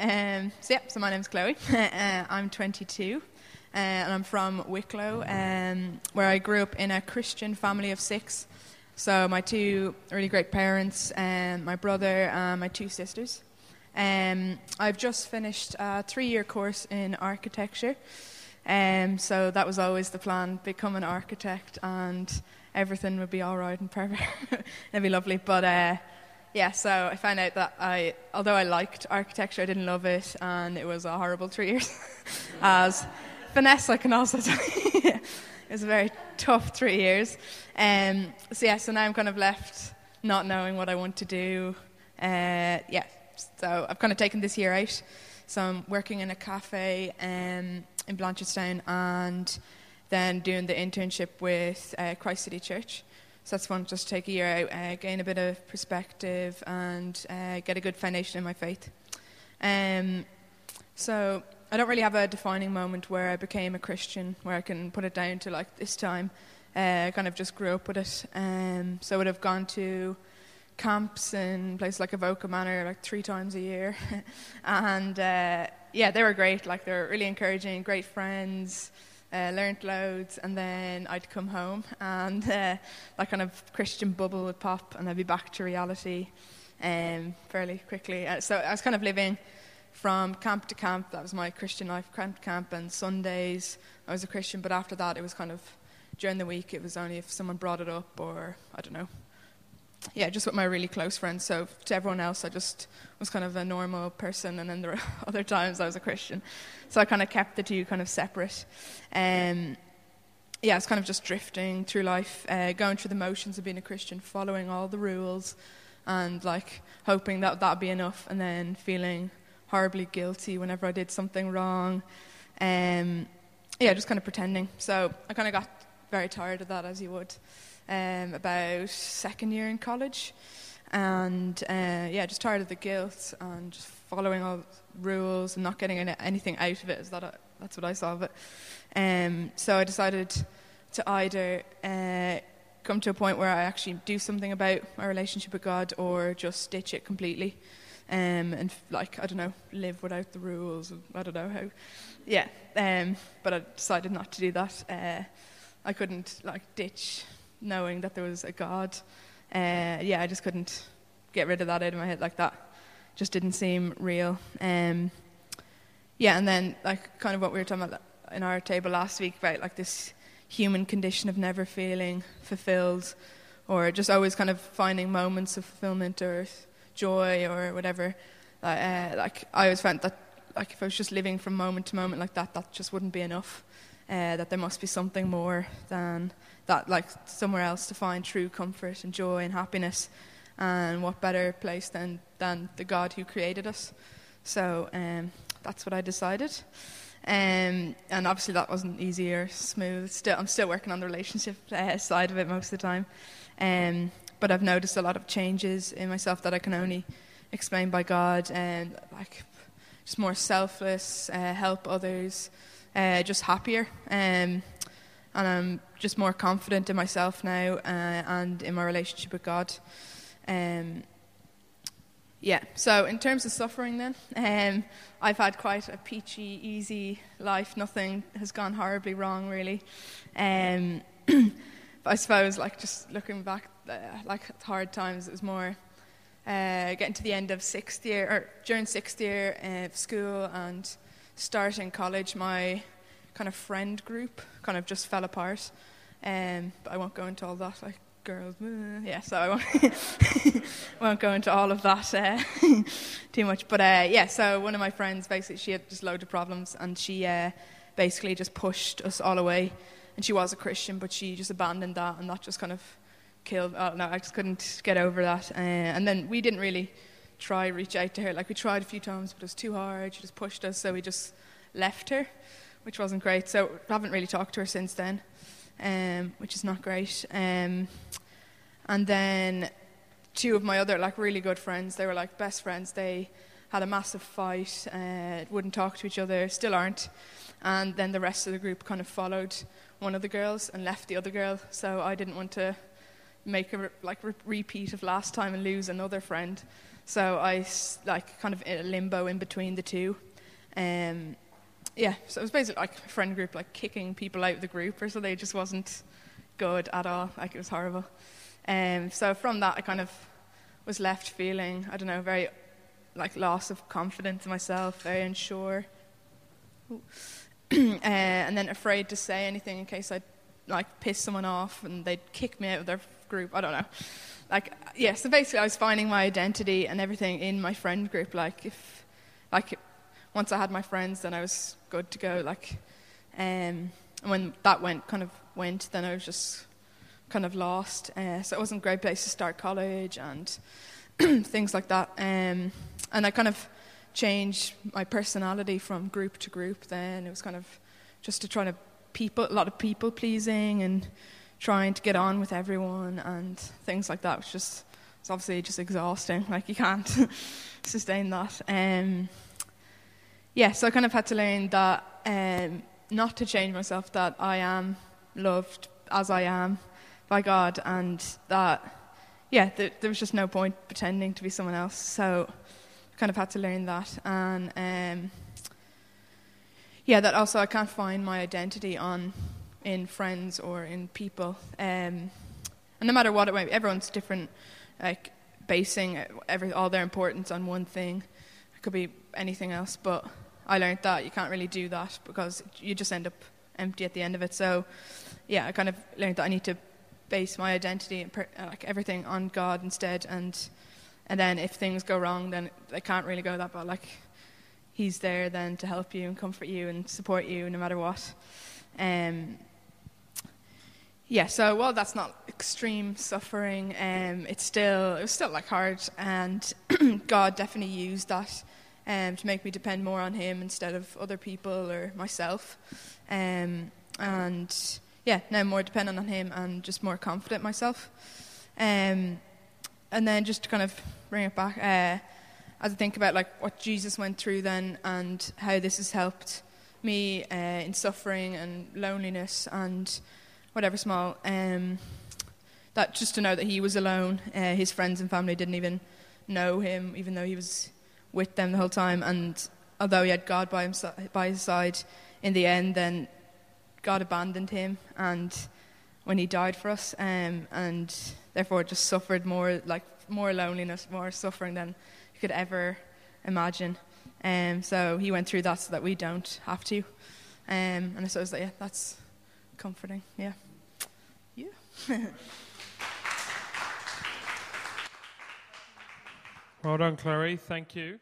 Um, so yeah, so my name's Chloe. uh, I'm 22, uh, and I'm from Wicklow, um, where I grew up in a Christian family of six. So my two really great parents, and my brother, and my two sisters. Um, I've just finished a three-year course in architecture. Um, so that was always the plan: become an architect, and everything would be all right and perfect. It'd be lovely. But uh, yeah, so I found out that I, although I liked architecture, I didn't love it, and it was a horrible three years. As Vanessa can also tell you, it was a very tough three years. Um, so yeah, so now I'm kind of left not knowing what I want to do. Uh, yeah, so I've kind of taken this year out. So I'm working in a cafe um, in Blanchardstown and then doing the internship with uh, Christ City Church. So that's fun, just take a year out, uh, gain a bit of perspective, and uh, get a good foundation in my faith. Um, so I don't really have a defining moment where I became a Christian, where I can put it down to like this time. Uh, I kind of just grew up with it. Um, so I would have gone to camps in places like Avoca Manor like three times a year, and uh, yeah, they were great. Like they were really encouraging, great friends uh, learned loads, and then I'd come home, and uh, that kind of Christian bubble would pop, and I'd be back to reality um, fairly quickly. Uh, so I was kind of living from camp to camp. That was my Christian life, camp to camp, and Sundays I was a Christian, but after that it was kind of during the week. It was only if someone brought it up, or I don't know, yeah, just with my really close friends. So to everyone else, I just was kind of a normal person, and then there were other times I was a Christian. So I kind of kept the two kind of separate. Um, yeah, it's kind of just drifting through life, uh, going through the motions of being a Christian, following all the rules, and like hoping that that'd be enough, and then feeling horribly guilty whenever I did something wrong. Um, yeah, just kind of pretending. So I kind of got very tired of that, as you would um, about second year in college. And uh, yeah, just tired of the guilt and just following all rules and not getting any, anything out of it. Is that a, that's what I saw of it. Um, so I decided to either uh, come to a point where I actually do something about my relationship with God, or just ditch it completely, um, and like I don't know, live without the rules. I don't know how. Yeah, um, but I decided not to do that. Uh, I couldn't like ditch knowing that there was a God. Uh, yeah, I just couldn't get rid of that out of my head like that. Just didn't seem real. Um, yeah, and then like kind of what we were talking about in our table last week about like this human condition of never feeling fulfilled, or just always kind of finding moments of fulfillment or joy or whatever. Uh, like I always found that like if I was just living from moment to moment like that, that just wouldn't be enough. Uh, that there must be something more than that like somewhere else to find true comfort and joy and happiness. And what better place than, than the God who created us? So um, that's what I decided. Um, and obviously that wasn't easy or smooth. Still, I'm still working on the relationship uh, side of it most of the time. Um, but I've noticed a lot of changes in myself that I can only explain by God, and like just more selfless, uh, help others, uh, just happier. Um, and I'm just more confident in myself now uh, and in my relationship with God. Um, yeah, so in terms of suffering, then, um, I've had quite a peachy, easy life. Nothing has gone horribly wrong, really. Um, I suppose, like, just looking back, uh, like, hard times, it was more uh, getting to the end of sixth year, or during sixth year of school and starting college. My kind of friend group kind of just fell apart. Um, but I won't go into all that. Like girls, yeah. So I won't, won't go into all of that uh, too much. But uh, yeah, so one of my friends basically she had just loads of problems, and she uh, basically just pushed us all away. And she was a Christian, but she just abandoned that, and that just kind of killed. Oh, no, I just couldn't get over that. Uh, and then we didn't really try reach out to her. Like we tried a few times, but it was too hard. She just pushed us, so we just left her which wasn't great. So haven't really talked to her since then, um, which is not great. Um, and then two of my other like really good friends, they were like best friends. They had a massive fight, uh, wouldn't talk to each other, still aren't. And then the rest of the group kind of followed one of the girls and left the other girl. So I didn't want to make a like re- repeat of last time and lose another friend. So I like kind of in a limbo in between the two. Um, yeah, so it was basically like a friend group, like kicking people out of the group, or so they just wasn't good at all. Like it was horrible. Um, so from that, I kind of was left feeling, I don't know, very like loss of confidence in myself, very unsure, uh, and then afraid to say anything in case I'd like piss someone off and they'd kick me out of their group. I don't know. Like yeah, so basically, I was finding my identity and everything in my friend group. Like if like once I had my friends, then I was good to go. Like um, and when that went kind of went, then I was just kind of lost. Uh, so it wasn't a great place to start college and things like that. Um, and I kind of changed my personality from group to group. Then it was kind of just to try to people, a lot of people pleasing and trying to get on with everyone and things like that. Was just it's obviously just exhausting. Like you can't sustain that. Um, yeah, so I kind of had to learn that um, not to change myself. That I am loved as I am by God, and that yeah, there, there was just no point pretending to be someone else. So I kind of had to learn that, and um, yeah, that also I can't find my identity on in friends or in people, um, and no matter what it might be, everyone's different. Like basing every all their importance on one thing, it could be anything else, but I learned that you can't really do that because you just end up empty at the end of it. So, yeah, I kind of learned that I need to base my identity and per, like everything on God instead. And and then if things go wrong, then they can't really go that bad. Like He's there then to help you and comfort you and support you no matter what. Um, yeah, so while that's not extreme suffering, um, it's still it was still like hard, and God definitely used that um, to make me depend more on Him instead of other people or myself. Um, and yeah, now more dependent on him and just more confident myself. Um, and then just to kind of bring it back, uh, as I think about like what Jesus went through then and how this has helped me uh, in suffering and loneliness and whatever small, um, that just to know that he was alone, uh, his friends and family didn't even know him, even though he was with them the whole time. And although he had God by, him, by his side, in the end, then God abandoned him and when he died for us, um, and therefore just suffered more like more loneliness, more suffering than you could ever imagine. Um, so he went through that so that we don't have to. Um, and I yeah, that's comforting. Yeah, yeah. well done, Chloe. Thank you.